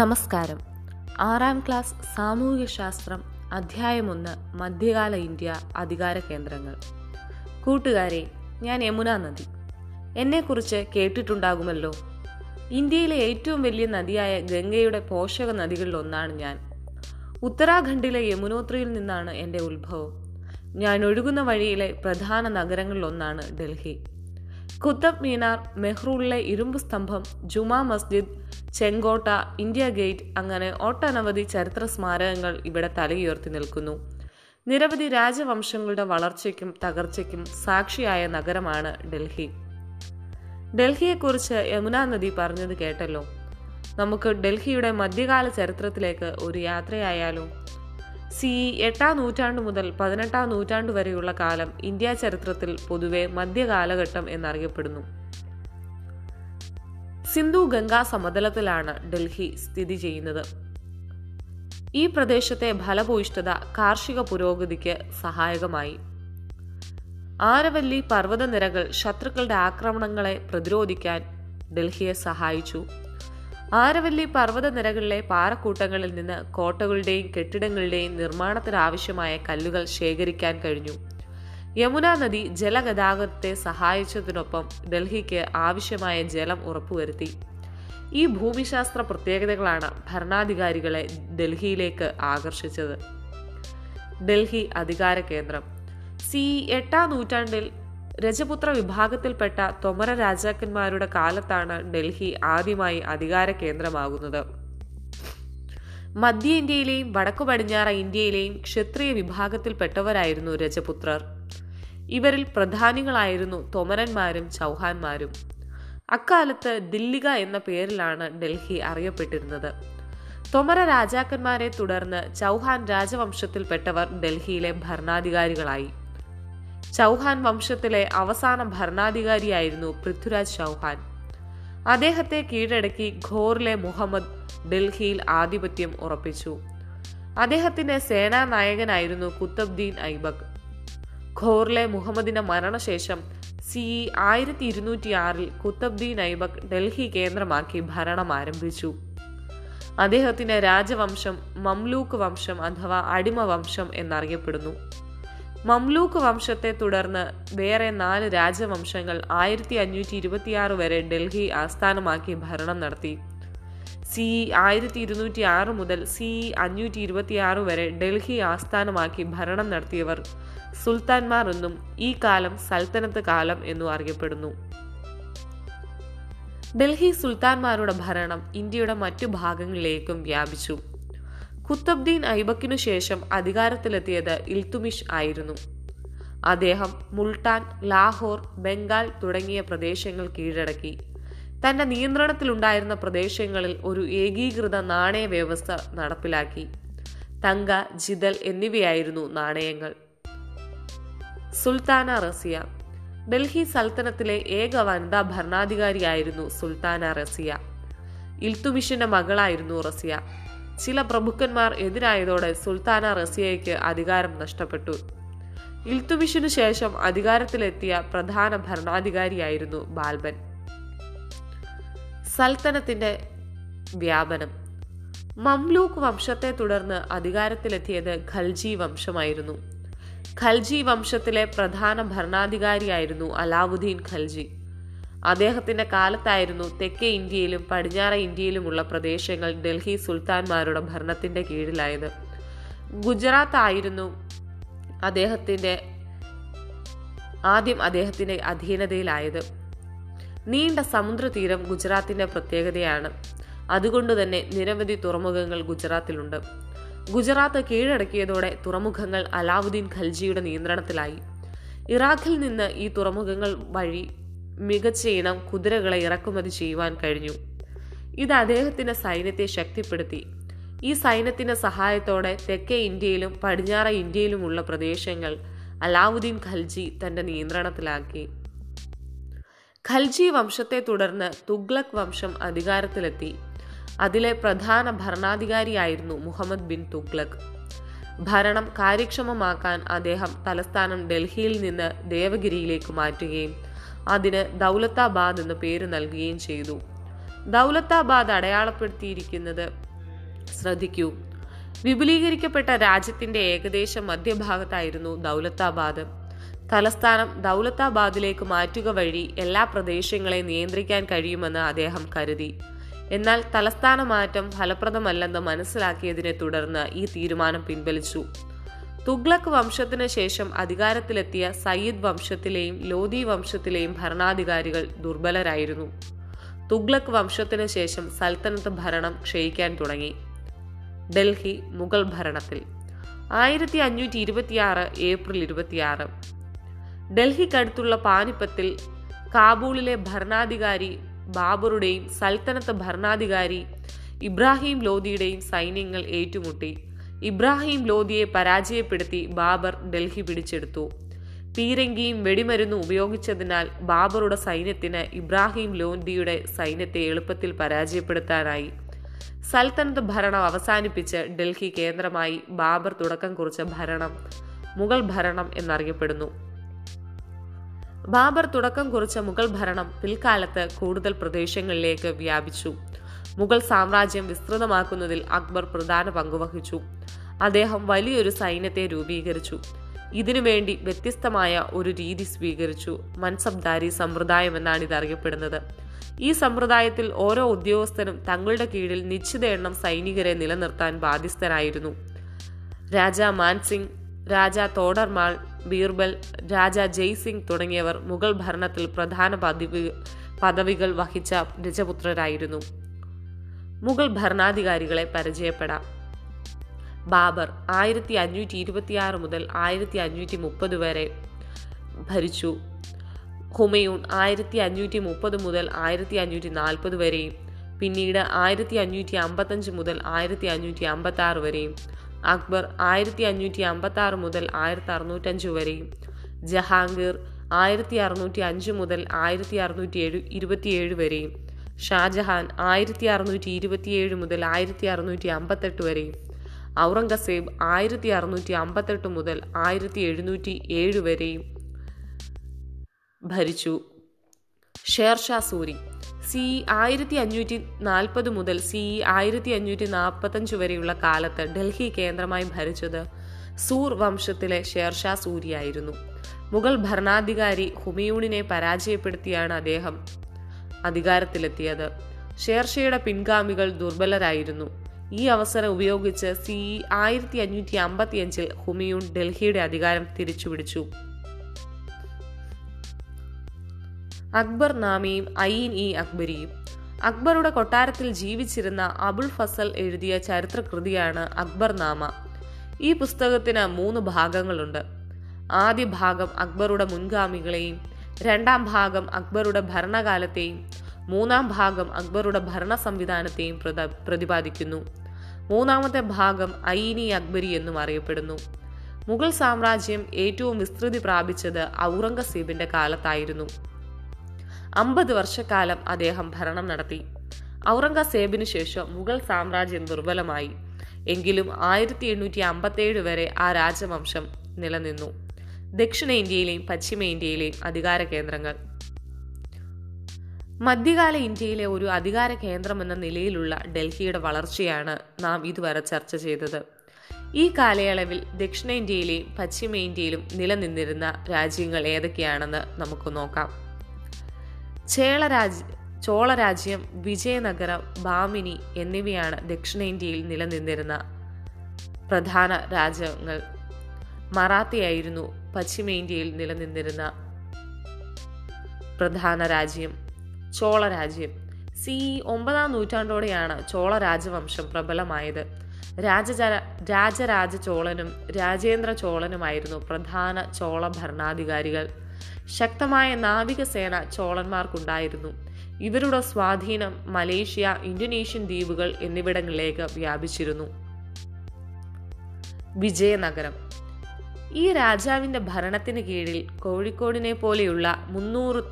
നമസ്കാരം. ആറാം ക്ലാസ് സാമൂഹികശാസ്ത്രം അധ്യായം ഒന്ന് മധ്യകാല ഇന്ത്യ അധികാര കേന്ദ്രങ്ങൾ. കൂട്ടുകാരെ ഞാൻ യമുന നദി. എന്നെക്കുറിച്ച് കേട്ടിട്ടുണ്ടാകുമല്ലോ? ഇന്ത്യയിലെ ഏറ്റവും വലിയ നദിയായ ഗംഗയുടെ പോഷക നദികളിൽ ഒന്നാണ് ഞാൻ. ഉത്തരാഖണ്ഡിലെ യമുനോത്രിയിൽ നിന്നാണ് എന്റെ ഉത്ഭവം. ഞാൻ ഒഴുകുന്ന വഴിയിലെ പ്രധാന നഗരങ്ങളിലൊന്നാണ് ഡൽഹി. കുത്തബ് മീനാർ മെഹ്റൂളിലെ ഇരുമ്പ് സ്തംഭം ജുമാ മസ്ജിദ് ചെങ്കോട്ട ഇന്ത്യ ഗേറ്റ് അങ്ങനെ ഒട്ടനവധി ചരിത്ര സ്മാരകങ്ങൾ ഇവിടെ തലയുയർത്തി നിൽക്കുന്നു. നിരവധി രാജവംശങ്ങളുടെ വളർച്ചയ്ക്കും തകർച്ചയ്ക്കും സാക്ഷിയായ നഗരമാണ് ഡൽഹി. ഡൽഹിയെക്കുറിച്ച് യമുന നദി പറഞ്ഞത് കേട്ടല്ലോ. നമുക്ക് ഡൽഹിയുടെ മധ്യകാല ചരിത്രത്തിലേക്ക് ഒരു യാത്രയായാലോ സി എട്ടാം നൂറ്റാണ്ട് മുതൽ പതിനെട്ടാം നൂറ്റാണ്ട് വരെയുള്ള കാലം ഇന്ത്യ ചരിത്രത്തിൽ പൊതുവെ മധ്യകാലഘട്ടം എന്നറിയപ്പെടുന്നു. സിന്ധു ഗംഗാ സമതലത്തിലാണ് ഡൽഹി സ്ഥിതി ചെയ്യുന്നത്. ഈ പ്രദേശത്തെ ഫലഭൂയിഷ്ഠത കാർഷിക പുരോഗതിക്ക് സഹായകമായി. ആരവല്ലി പർവതനിരകൾ ശത്രുക്കളുടെ ആക്രമണങ്ങളെ പ്രതിരോധിക്കാൻ ഡൽഹിയെ സഹായിച്ചു. ആരവല്ലി പർവതനിരകളിലെ പാറക്കൂട്ടങ്ങളിൽ നിന്ന് കോട്ടകളുടെയും കെട്ടിടങ്ങളുടെയും നിർമ്മാണത്തിനാവശ്യമായ കല്ലുകൾ ശേഖരിക്കാൻ കഴിഞ്ഞു. യമുന നദി ജലഗതാഗതത്തെ സഹായിച്ചതിനൊപ്പം ഡൽഹിക്ക് ആവശ്യമായ ജലം ഉറപ്പുവരുത്തി. ഈ ഭൂമിശാസ്ത്ര പ്രത്യേകതകളാണ് ഭരണാധികാരികളെ ഡൽഹിയിലേക്ക് ആകർഷിച്ചത്. ഡൽഹി അധികാര കേന്ദ്രം സി എട്ടാം നൂറ്റാണ്ടിൽ രജപുത്ര വിഭാഗത്തിൽപ്പെട്ട തൊമര രാജാക്കന്മാരുടെ കാലത്താണ് ഡൽഹി ആദ്യമായി അധികാര കേന്ദ്രമാകുന്നത്. മധ്യ ഇന്ത്യയിലെയും വടക്കു പടിഞ്ഞാറ ഇന്ത്യയിലെയും ക്ഷത്രിയ വിഭാഗത്തിൽപ്പെട്ടവരായിരുന്നു രജപുത്രർ. ഇവരിൽ പ്രധാനികളായിരുന്നു തൊമരന്മാരും ചൗഹാന്മാരും. അക്കാലത്ത് ദില്ലിക എന്ന പേരിലാണ് ഡൽഹി അറിയപ്പെട്ടിരുന്നത്. തൊമര രാജാക്കന്മാരെ തുടർന്ന് ചൗഹാൻ രാജവംശത്തിൽപ്പെട്ടവർ ഡൽഹിയിലെ ഭരണാധികാരികളായി. ചൗഹാൻ വംശത്തിലെ അവസാന ഭരണാധികാരിയായിരുന്നു പൃഥ്വിരാജ് ചൗഹാൻ. അദ്ദേഹത്തെ കീഴടക്കി ഘോറിലെ മുഹമ്മദ് ഡൽഹിയിൽ ആധിപത്യം ഉറപ്പിച്ചു. അദ്ദേഹത്തിന്റെ സേനാ നായകനായിരുന്നു കുത്തബ്ദീൻ ഐബക്. ഘോറിലെ മുഹമ്മദിന്റെ മരണശേഷം സി ആയിരത്തി ഇരുന്നൂറ്റി ആറിൽ കുത്തബ്ദീൻ ഐബക് ഡൽഹി കേന്ദ്രമാക്കി ഭരണം ആരംഭിച്ചു. അദ്ദേഹത്തിന്റെ രാജവംശം മംലൂക്ക് വംശം അഥവാ അടിമ വംശം എന്നറിയപ്പെടുന്നു. മംലൂക്ക് വംശത്തെ തുടർന്ന് വേറെ നാല് രാജവംശങ്ങൾ ആയിരത്തി അഞ്ഞൂറ്റി ഇരുപത്തിയാറ് വരെ ഡൽഹി ആസ്ഥാനമാക്കി ഭരണം നടത്തി. സി ആയിരത്തി ഇരുന്നൂറ്റി ആറ് മുതൽ സി അഞ്ഞൂറ്റി ഇരുപത്തിയാറ് വരെ ഡൽഹി ആസ്ഥാനമാക്കി ഭരണം നടത്തിയവർ സുൽത്താൻമാർ എന്നും ഈ കാലം സൽത്തനത്ത് കാലം എന്നും അറിയപ്പെടുന്നു. ഡൽഹി സുൽത്താൻമാരുടെ ഭരണം ഇന്ത്യയുടെ മറ്റു ഭാഗങ്ങളിലേക്കും വ്യാപിച്ചു. കുത്തബ്ദീൻ ഐബക്കിനു ശേഷം അധികാരത്തിലെത്തിയത് ഇൽത്തുമിഷ് ആയിരുന്നു. അദ്ദേഹം മുൾട്ടാൻ ലാഹോർ ബംഗാൾ തുടങ്ങിയ പ്രദേശങ്ങൾ കീഴടക്കി. തന്റെ നിയന്ത്രണത്തിലുണ്ടായിരുന്ന പ്രദേശങ്ങളിൽ ഒരു ഏകീകൃത നാണയ വ്യവസ്ഥ നടപ്പിലാക്കി. തങ്ക ജിതൽ എന്നിവയായിരുന്നു നാണയങ്ങൾ. സുൽത്താന റസിയ. ഡൽഹി സൽത്തനത്തിലെ ഏക വനിതാ ഭരണാധികാരിയായിരുന്നു സുൽത്താന റസിയ. ഇൽത്തുമിഷിന്റെ മകളായിരുന്നു റസിയ. ചില പ്രമുഖന്മാർ എതിരായതോടെ സുൽത്താന റസിയയ്ക്ക് അധികാരം നഷ്ടപ്പെട്ടു. ഇൽത്തുമിഷിനു ശേഷം അധികാരത്തിലെത്തിയ പ്രധാന ഭരണാധികാരിയായിരുന്നു ബാൽബൻ. സൽത്തനത്തിന്റെ വ്യാപനം. മംലൂക്ക് വംശത്തെ തുടർന്ന് അധികാരത്തിലെത്തിയത് ഖൽജി വംശമായിരുന്നു. ഖൽജി വംശത്തിലെ പ്രധാന ഭരണാധികാരിയായിരുന്നു അലാവുദ്ദീൻ ഖൽജി. അദ്ദേഹത്തിന്റെ കാലത്തായിരുന്നു തെക്കേ ഇന്ത്യയിലും പടിഞ്ഞാറ ഇന്ത്യയിലുമുള്ള പ്രദേശങ്ങൾ ഡൽഹി സുൽത്താൻമാരുടെ ഭരണത്തിന്റെ കീഴിലായത്. ഗുജറാത്ത് ആയിരുന്നു അദ്ദേഹത്തിന്റെ ആദ്യം അദ്ദേഹത്തിന്റെ അധീനതയിലായത്. നീണ്ട സമുദ്രതീരം ഗുജറാത്തിന്റെ പ്രത്യേകതയാണ്. അതുകൊണ്ട് തന്നെ നിരവധി തുറമുഖങ്ങൾ ഗുജറാത്തിലുണ്ട്. ഗുജറാത്ത് കീഴടക്കിയതോടെ തുറമുഖങ്ങൾ അലാവുദ്ദീൻ ഖൽജിയുടെ നിയന്ത്രണത്തിലായി. ഇറാഖിൽ നിന്ന് ഈ തുറമുഖങ്ങൾ വഴി മികച്ച ഇനം കുതിരകളെ ഇറക്കുമതി ചെയ്യുവാൻ കഴിഞ്ഞു. ഇത് അദ്ദേഹത്തിന്റെ സൈന്യത്തെ ശക്തിപ്പെടുത്തി. ഈ സൈന്യത്തിന്റെ സഹായത്തോടെ തെക്കേ ഇന്ത്യയിലും പടിഞ്ഞാറ ഇന്ത്യയിലുമുള്ള പ്രദേശങ്ങൾ അലാവുദ്ദീൻ ഖൽജി തന്റെ നിയന്ത്രണത്തിലാക്കി. ഖൽജി വംശത്തെ തുടർന്ന് തുഗ്ലക് വംശം അധികാരത്തിലെത്തി. അതിലെ പ്രധാന ഭരണാധികാരിയായിരുന്നു മുഹമ്മദ് ബിൻ തുഗ്ലക്. ഭരണം കാര്യക്ഷമമാക്കാൻ അദ്ദേഹം തലസ്ഥാനം ഡൽഹിയിൽ നിന്ന് ദേവഗിരിയിലേക്ക് മാറ്റുകയും അതിന് ദൗലത്താബാദ് എന്ന പേര് നൽകുകയും ചെയ്തു. ദൗലത്താബാദ് അടയാളപ്പെടുത്തിയിരിക്കുന്നത് ശ്രദ്ധിക്കൂ. വിപുലീകരിക്കപ്പെട്ട രാജ്യത്തിന്റെ ഏകദേശം മധ്യഭാഗത്തായിരുന്നു ദൗലത്താബാദ്. തലസ്ഥാനം ദൗലത്താബാദിലേക്ക് മാറ്റുക വഴി എല്ലാ പ്രദേശങ്ങളെയും നിയന്ത്രിക്കാൻ കഴിയുമെന്ന് അദ്ദേഹം കരുതി. എന്നാൽ തലസ്ഥാന മാറ്റം ഫലപ്രദമല്ലെന്ന് മനസ്സിലാക്കിയതിനെ തുടർന്ന് ഈ തീരുമാനം പിൻവലിച്ചു. തുഗ്ലക് വംശത്തിന് ശേഷം അധികാരത്തിലെത്തിയ സയ്യിദ് വംശത്തിലെയും ലോധി വംശത്തിലെയും ഭരണാധികാരികൾ ദുർബലരായിരുന്നു. തുഗ്ലക് വംശത്തിന് ശേഷം സൽത്തനത്ത് ഭരണം ക്ഷയിക്കാൻ തുടങ്ങി. ഡൽഹി മുഗൾ ഭരണത്തിൽ. ആയിരത്തി അഞ്ഞൂറ്റി ഇരുപത്തിയാറ് ഏപ്രിൽ ഇരുപത്തിയാറ്. ഡൽഹിക്കടുത്തുള്ള പാനിപ്പത്തിൽ കാബൂളിലെ ഭരണാധികാരി ബാബറുടെയും സൽത്തനത്ത് ഭരണാധികാരി ഇബ്രാഹിം ലോധിയുടെയും സൈന്യങ്ങൾ ഏറ്റുമുട്ടി. ഇബ്രാഹിം ലോധിയെ പരാജയപ്പെടുത്തി ബാബർ ഡൽഹി പിടിച്ചെടുത്തു. പീരങ്കിയും വെടിമരുന്നും ഉപയോഗിച്ചതിനാൽ ബാബറുടെ സൈന്യത്തിന് ഇബ്രാഹിം ലോന്തിയുടെ സൈന്യത്തെ എളുപ്പത്തിൽ പരാജയപ്പെടുത്താനായി. സൽത്തനത്ത് ഭരണം അവസാനിപ്പിച്ച് ഡൽഹി കേന്ദ്രമായി ബാബർ തുടക്കം കുറിച്ച ഭരണം മുഗൾ ഭരണം എന്നറിയപ്പെടുന്നു. ബാബർ തുടക്കം കുറിച്ച മുഗൾ ഭരണം പിൽക്കാലത്ത് കൂടുതൽ പ്രദേശങ്ങളിലേക്ക് വ്യാപിച്ചു. മുഗൾ സാമ്രാജ്യം വിസ്തൃതമാക്കുന്നതിൽ അക്ബർ പ്രധാന പങ്കുവഹിച്ചു. അദ്ദേഹം വലിയൊരു സൈന്യത്തെ രൂപീകരിച്ചു. ഇതിനുവേണ്ടി വ്യത്യസ്തമായ ഒരു രീതി സ്വീകരിച്ചു. മൻസബ്ദാരി സമ്പ്രദായം എന്നാണ് ഇത് അറിയപ്പെടുന്നത് ഈ സമ്പ്രദായത്തിൽ ഓരോ ഉദ്യോഗസ്ഥനും തങ്ങളുടെ കീഴിൽ നിശ്ചിത എണ്ണം സൈനികരെ നിലനിർത്താൻ ബാധ്യസ്ഥനായിരുന്നു. രാജ മാൻസിംഗ് രാജ തോഡർമാൾ ബീർബൽ രാജ ജയ്സിംഗ് തുടങ്ങിയവർ മുഗൾ ഭരണത്തിൽ പ്രധാന പദവി പദവികൾ വഹിച്ച രജപുത്രരായിരുന്നു. മുഗൾ ഭരണാധികാരികളെ പരിചയപ്പെടാം. ബാബർ ആയിരത്തി അഞ്ഞൂറ്റി ഇരുപത്തിയാറ് മുതൽ ആയിരത്തി അഞ്ഞൂറ്റി മുപ്പത് വരെ ഭരിച്ചു. ഹുമയൂൺ ആയിരത്തി അഞ്ഞൂറ്റി മുപ്പത് മുതൽ ആയിരത്തി അഞ്ഞൂറ്റി നാൽപ്പത് വരെയും പിന്നീട് ആയിരത്തി അഞ്ഞൂറ്റി അമ്പത്തഞ്ച് മുതൽ ആയിരത്തി അഞ്ഞൂറ്റി അമ്പത്തി ആറ് വരെയും അക്ബർ ആയിരത്തി അഞ്ഞൂറ്റി അമ്പത്തി ആറ് മുതൽ ആയിരത്തി അറുന്നൂറ്റഞ്ച് വരെയും ജഹാംഗീർ ആയിരത്തി അറുന്നൂറ്റി അഞ്ച് മുതൽ ആയിരത്തി അറുന്നൂറ്റി എഴു ഇരുപത്തിയേഴ് വരെയും. ഷാജഹാൻ ആയിരത്തി അറുന്നൂറ്റി ഇരുപത്തിയേഴ് മുതൽ ആയിരത്തി അറുന്നൂറ്റി അമ്പത്തെട്ട് വരെയും ഔറംഗസേബ് ആയിരത്തി അറുന്നൂറ്റി അമ്പത്തെട്ട് മുതൽ ആയിരത്തി എഴുന്നൂറ്റി ഏഴ് വരെയും ഭരിച്ചു. ഷേർഷാ സൂരി. സി ആയിരത്തി അഞ്ഞൂറ്റി നാൽപ്പത് മുതൽ സി ആയിരത്തി അഞ്ഞൂറ്റി നാൽപ്പത്തഞ്ച് വരെയുള്ള കാലത്ത് ഡൽഹി കേന്ദ്രമായി ഭരിച്ചത് സൂർ വംശത്തിലെ ഷേർഷാ സൂരിയായിരുന്നു. മുഗൾ ഭരണാധികാരി ഹുമയൂണിനെ പരാജയപ്പെടുത്തിയാണ് അദ്ദേഹം. അധികാരത്തിലെത്തിയത്. ഷേർഷയുടെ പിൻഗാമികൾ ദുർബലരായിരുന്നു. ഈ അവസരം ഉപയോഗിച്ച് സി ആയിരത്തി അഞ്ഞൂറ്റി അമ്പത്തിയഞ്ചിൽ ഹുമിയൂൺ ഡൽഹിയുടെ അധികാരം തിരിച്ചുപിടിച്ചു. അക്ബർ നാമിയും ഐൻ ഇ അക്ബരിയും. അക്ബറുടെ കൊട്ടാരത്തിൽ ജീവിച്ചിരുന്ന അബുൾ ഫസൽ എഴുതിയ ചരിത്രകൃതിയാണ് അക്ബർ നാമ. ഈ പുസ്തകത്തിന് മൂന്ന് ഭാഗങ്ങളുണ്ട്. ആദ്യ ഭാഗം അക്ബറുടെ മുൻഗാമികളെയും രണ്ടാം ഭാഗം അക്ബറുടെ ഭരണകാലത്തെയും മൂന്നാം ഭാഗം അക്ബറുടെ ഭരണ സംവിധാനത്തെയും പ്രത- പ്രതിപാദിക്കുന്നു. മൂന്നാമത്തെ ഭാഗം ഐനി അക്ബരി എന്നും അറിയപ്പെടുന്നു. മുഗൾ സാമ്രാജ്യം ഏറ്റവും വിസ്തൃതി പ്രാപിച്ചത് ഔറംഗസീബിന്റെ കാലത്തായിരുന്നു. അമ്പത് വർഷക്കാലം അദ്ദേഹം ഭരണം നടത്തി. ഔറംഗസേബിനു ശേഷം മുഗൾ സാമ്രാജ്യം ദുർബലമായി. എങ്കിലും ആയിരത്തി എണ്ണൂറ്റി അമ്പത്തേഴ് വരെ ആ രാജവംശം നിലനിന്നു. ദക്ഷിണേന്ത്യയിലെയും പശ്ചിമേന്ത്യയിലെയും അധികാര കേന്ദ്രങ്ങൾ. മധ്യകാല ഇന്ത്യയിലെ ഒരു അധികാര കേന്ദ്രം എന്ന നിലയിലുള്ള ഡൽഹിയുടെ വളർച്ചയാണ് നാം ഇതുവരെ ചർച്ച ചെയ്തത്. ഈ കാലയളവിൽ ദക്ഷിണേന്ത്യയിലെയും പശ്ചിമേന്ത്യയിലും നിലനിന്നിരുന്ന രാജ്യങ്ങൾ ഏതൊക്കെയാണെന്ന് നമുക്ക് നോക്കാം. ചേളരാജ് ചോളരാജ്യം വിജയനഗരം ബാമിനി എന്നിവയാണ് ദക്ഷിണേന്ത്യയിൽ നിലനിന്നിരുന്ന പ്രധാന രാജ്യങ്ങൾ. മറാത്തിയായിരുന്നു പശ്ചിമേന്ത്യയിൽ നിലനിന്നിരുന്ന പ്രധാന രാജ്യം ചോള രാജ്യം. സി ഒമ്പതാം നൂറ്റാണ്ടോടെയാണ് ചോള രാജവംശം പ്രബലമായത്. രാജജര രാജരാജ ചോളനും രാജേന്ദ്ര ചോളനുമായിരുന്നു പ്രധാന ചോള ഭരണാധികാരികൾ. ശക്തമായ നാവികസേന ചോളന്മാർക്കുണ്ടായിരുന്നു. ഇവരുടെ സ്വാധീനം മലേഷ്യ ഇന്തോനേഷ്യൻ ദ്വീപുകൾ എന്നിവിടങ്ങളിലേക്ക് വ്യാപിച്ചിരുന്നു. വിജയനഗരം. ഈ രാജാവിന്റെ ഭരണത്തിന് കീഴിൽ കോഴിക്കോടിനെ പോലെയുള്ള മുന്നൂറ്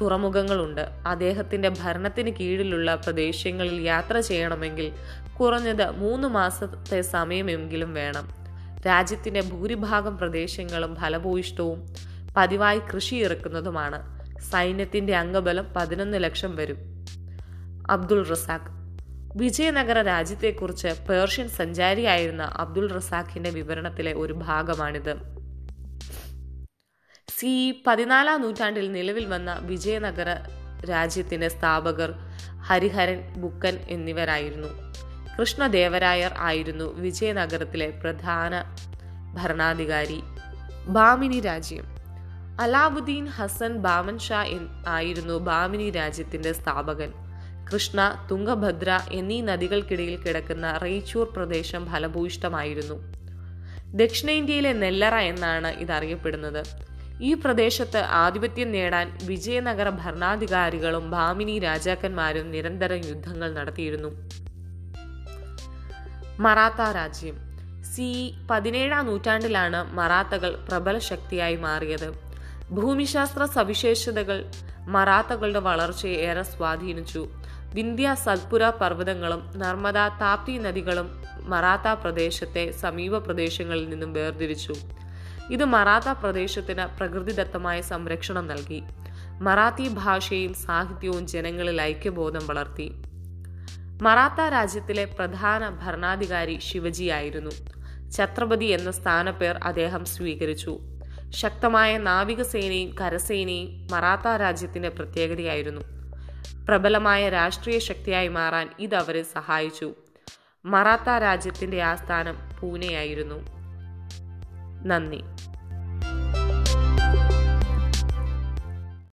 തുറമുഖങ്ങളുണ്ട്. അദ്ദേഹത്തിന്റെ ഭരണത്തിന് കീഴിലുള്ള പ്രദേശങ്ങളിൽ യാത്ര ചെയ്യണമെങ്കിൽ കുറഞ്ഞത് മൂന്ന് മാസത്തെ സമയമെങ്കിലും വേണം. രാജ്യത്തിന്റെ ഭൂരിഭാഗം പ്രദേശങ്ങളും ഫലഭൂയിഷ്ടവും പതിവായി കൃഷി ഇറക്കുന്നതുമാണ് സൈന്യത്തിന്റെ അംഗബലം പതിനൊന്ന് ലക്ഷം വരും. അബ്ദുൾ റസാഖ് വിജയനഗര രാജ്യത്തെക്കുറിച്ച് പേർഷ്യൻ സഞ്ചാരിയായിരുന്ന അബ്ദുൾ റസാഖിന്റെ വിവരണത്തിലെ ഒരു ഭാഗമാണിത്. സി പതിനാലാം നൂറ്റാണ്ടിൽ നിലവിൽ വന്ന വിജയനഗര രാജ്യത്തിന്റെ സ്ഥാപകർ ഹരിഹരൻ ബുക്കൻ എന്നിവരായിരുന്നു. കൃഷ്ണദേവരായർ ആയിരുന്നു വിജയനഗരത്തിലെ പ്രധാന ഭരണാധികാരി. ബാമിനി രാജ്യം. അലാവുദ്ദീൻ ഹസൻ ബാമൻ ഷാ ആയിരുന്നു ബാമിനി രാജ്യത്തിന്റെ സ്ഥാപകൻ. കൃഷ്ണ തുംഗഭദ്ര എന്നീ നദികൾക്കിടയിൽ കിടക്കുന്ന റെയ്ച്ചൂർ പ്രദേശം ഫലഭൂയിഷ്ടമായിരുന്നു ദക്ഷിണേന്ത്യയിലെ നെല്ലറ എന്നാണ് ഇതറിയപ്പെടുന്നത്. ഈ പ്രദേശത്ത് ആധിപത്യം നേടാൻ വിജയനഗര ഭരണാധികാരികളും ഭാമിനി രാജാക്കന്മാരും നിരന്തരം യുദ്ധങ്ങൾ നടത്തിയിരുന്നു. മറാത്ത രാജ്യം. സി പതിനേഴാം നൂറ്റാണ്ടിലാണ് മറാത്തകൾ പ്രബല ശക്തിയായി മാറിയത്. ഭൂമിശാസ്ത്ര സവിശേഷതകൾ മറാത്തകളുടെ വളർച്ചയെ ഏറെ സ്വാധീനിച്ചു. വിന്ധ്യ സത്പുര പർവതങ്ങളും നർമ്മദ താപ്തി നദികളും മറാത്ത പ്രദേശത്തെ സമീപ പ്രദേശങ്ങളിൽ നിന്നും വേർതിരിച്ചു. ഇത് മറാത്ത പ്രദേശത്തിന് പ്രകൃതിദത്തമായ സംരക്ഷണം നൽകി. മറാത്തി ഭാഷയും സാഹിത്യവും ജനങ്ങളിൽ ഐക്യബോധം വളർത്തി. മറാത്ത രാജ്യത്തിലെ പ്രധാന ഭരണാധികാരി ശിവജി ആയിരുന്നു. ഛത്രപതി എന്ന സ്ഥാനപ്പേർ അദ്ദേഹം സ്വീകരിച്ചു. ശക്തമായ നാവികസേനയും കരസേനയും മറാത്ത രാജ്യത്തിന്റെ പ്രത്യേകതയായിരുന്നു. പ്രബലമായ രാഷ്ട്രീയ ശക്തിയായി മാറാൻ ഇത് അവരെ സഹായിച്ചു. മറാത്ത രാജ്യത്തിന്റെ ആസ്ഥാനം പൂനെയായിരുന്നു. നന്ദി.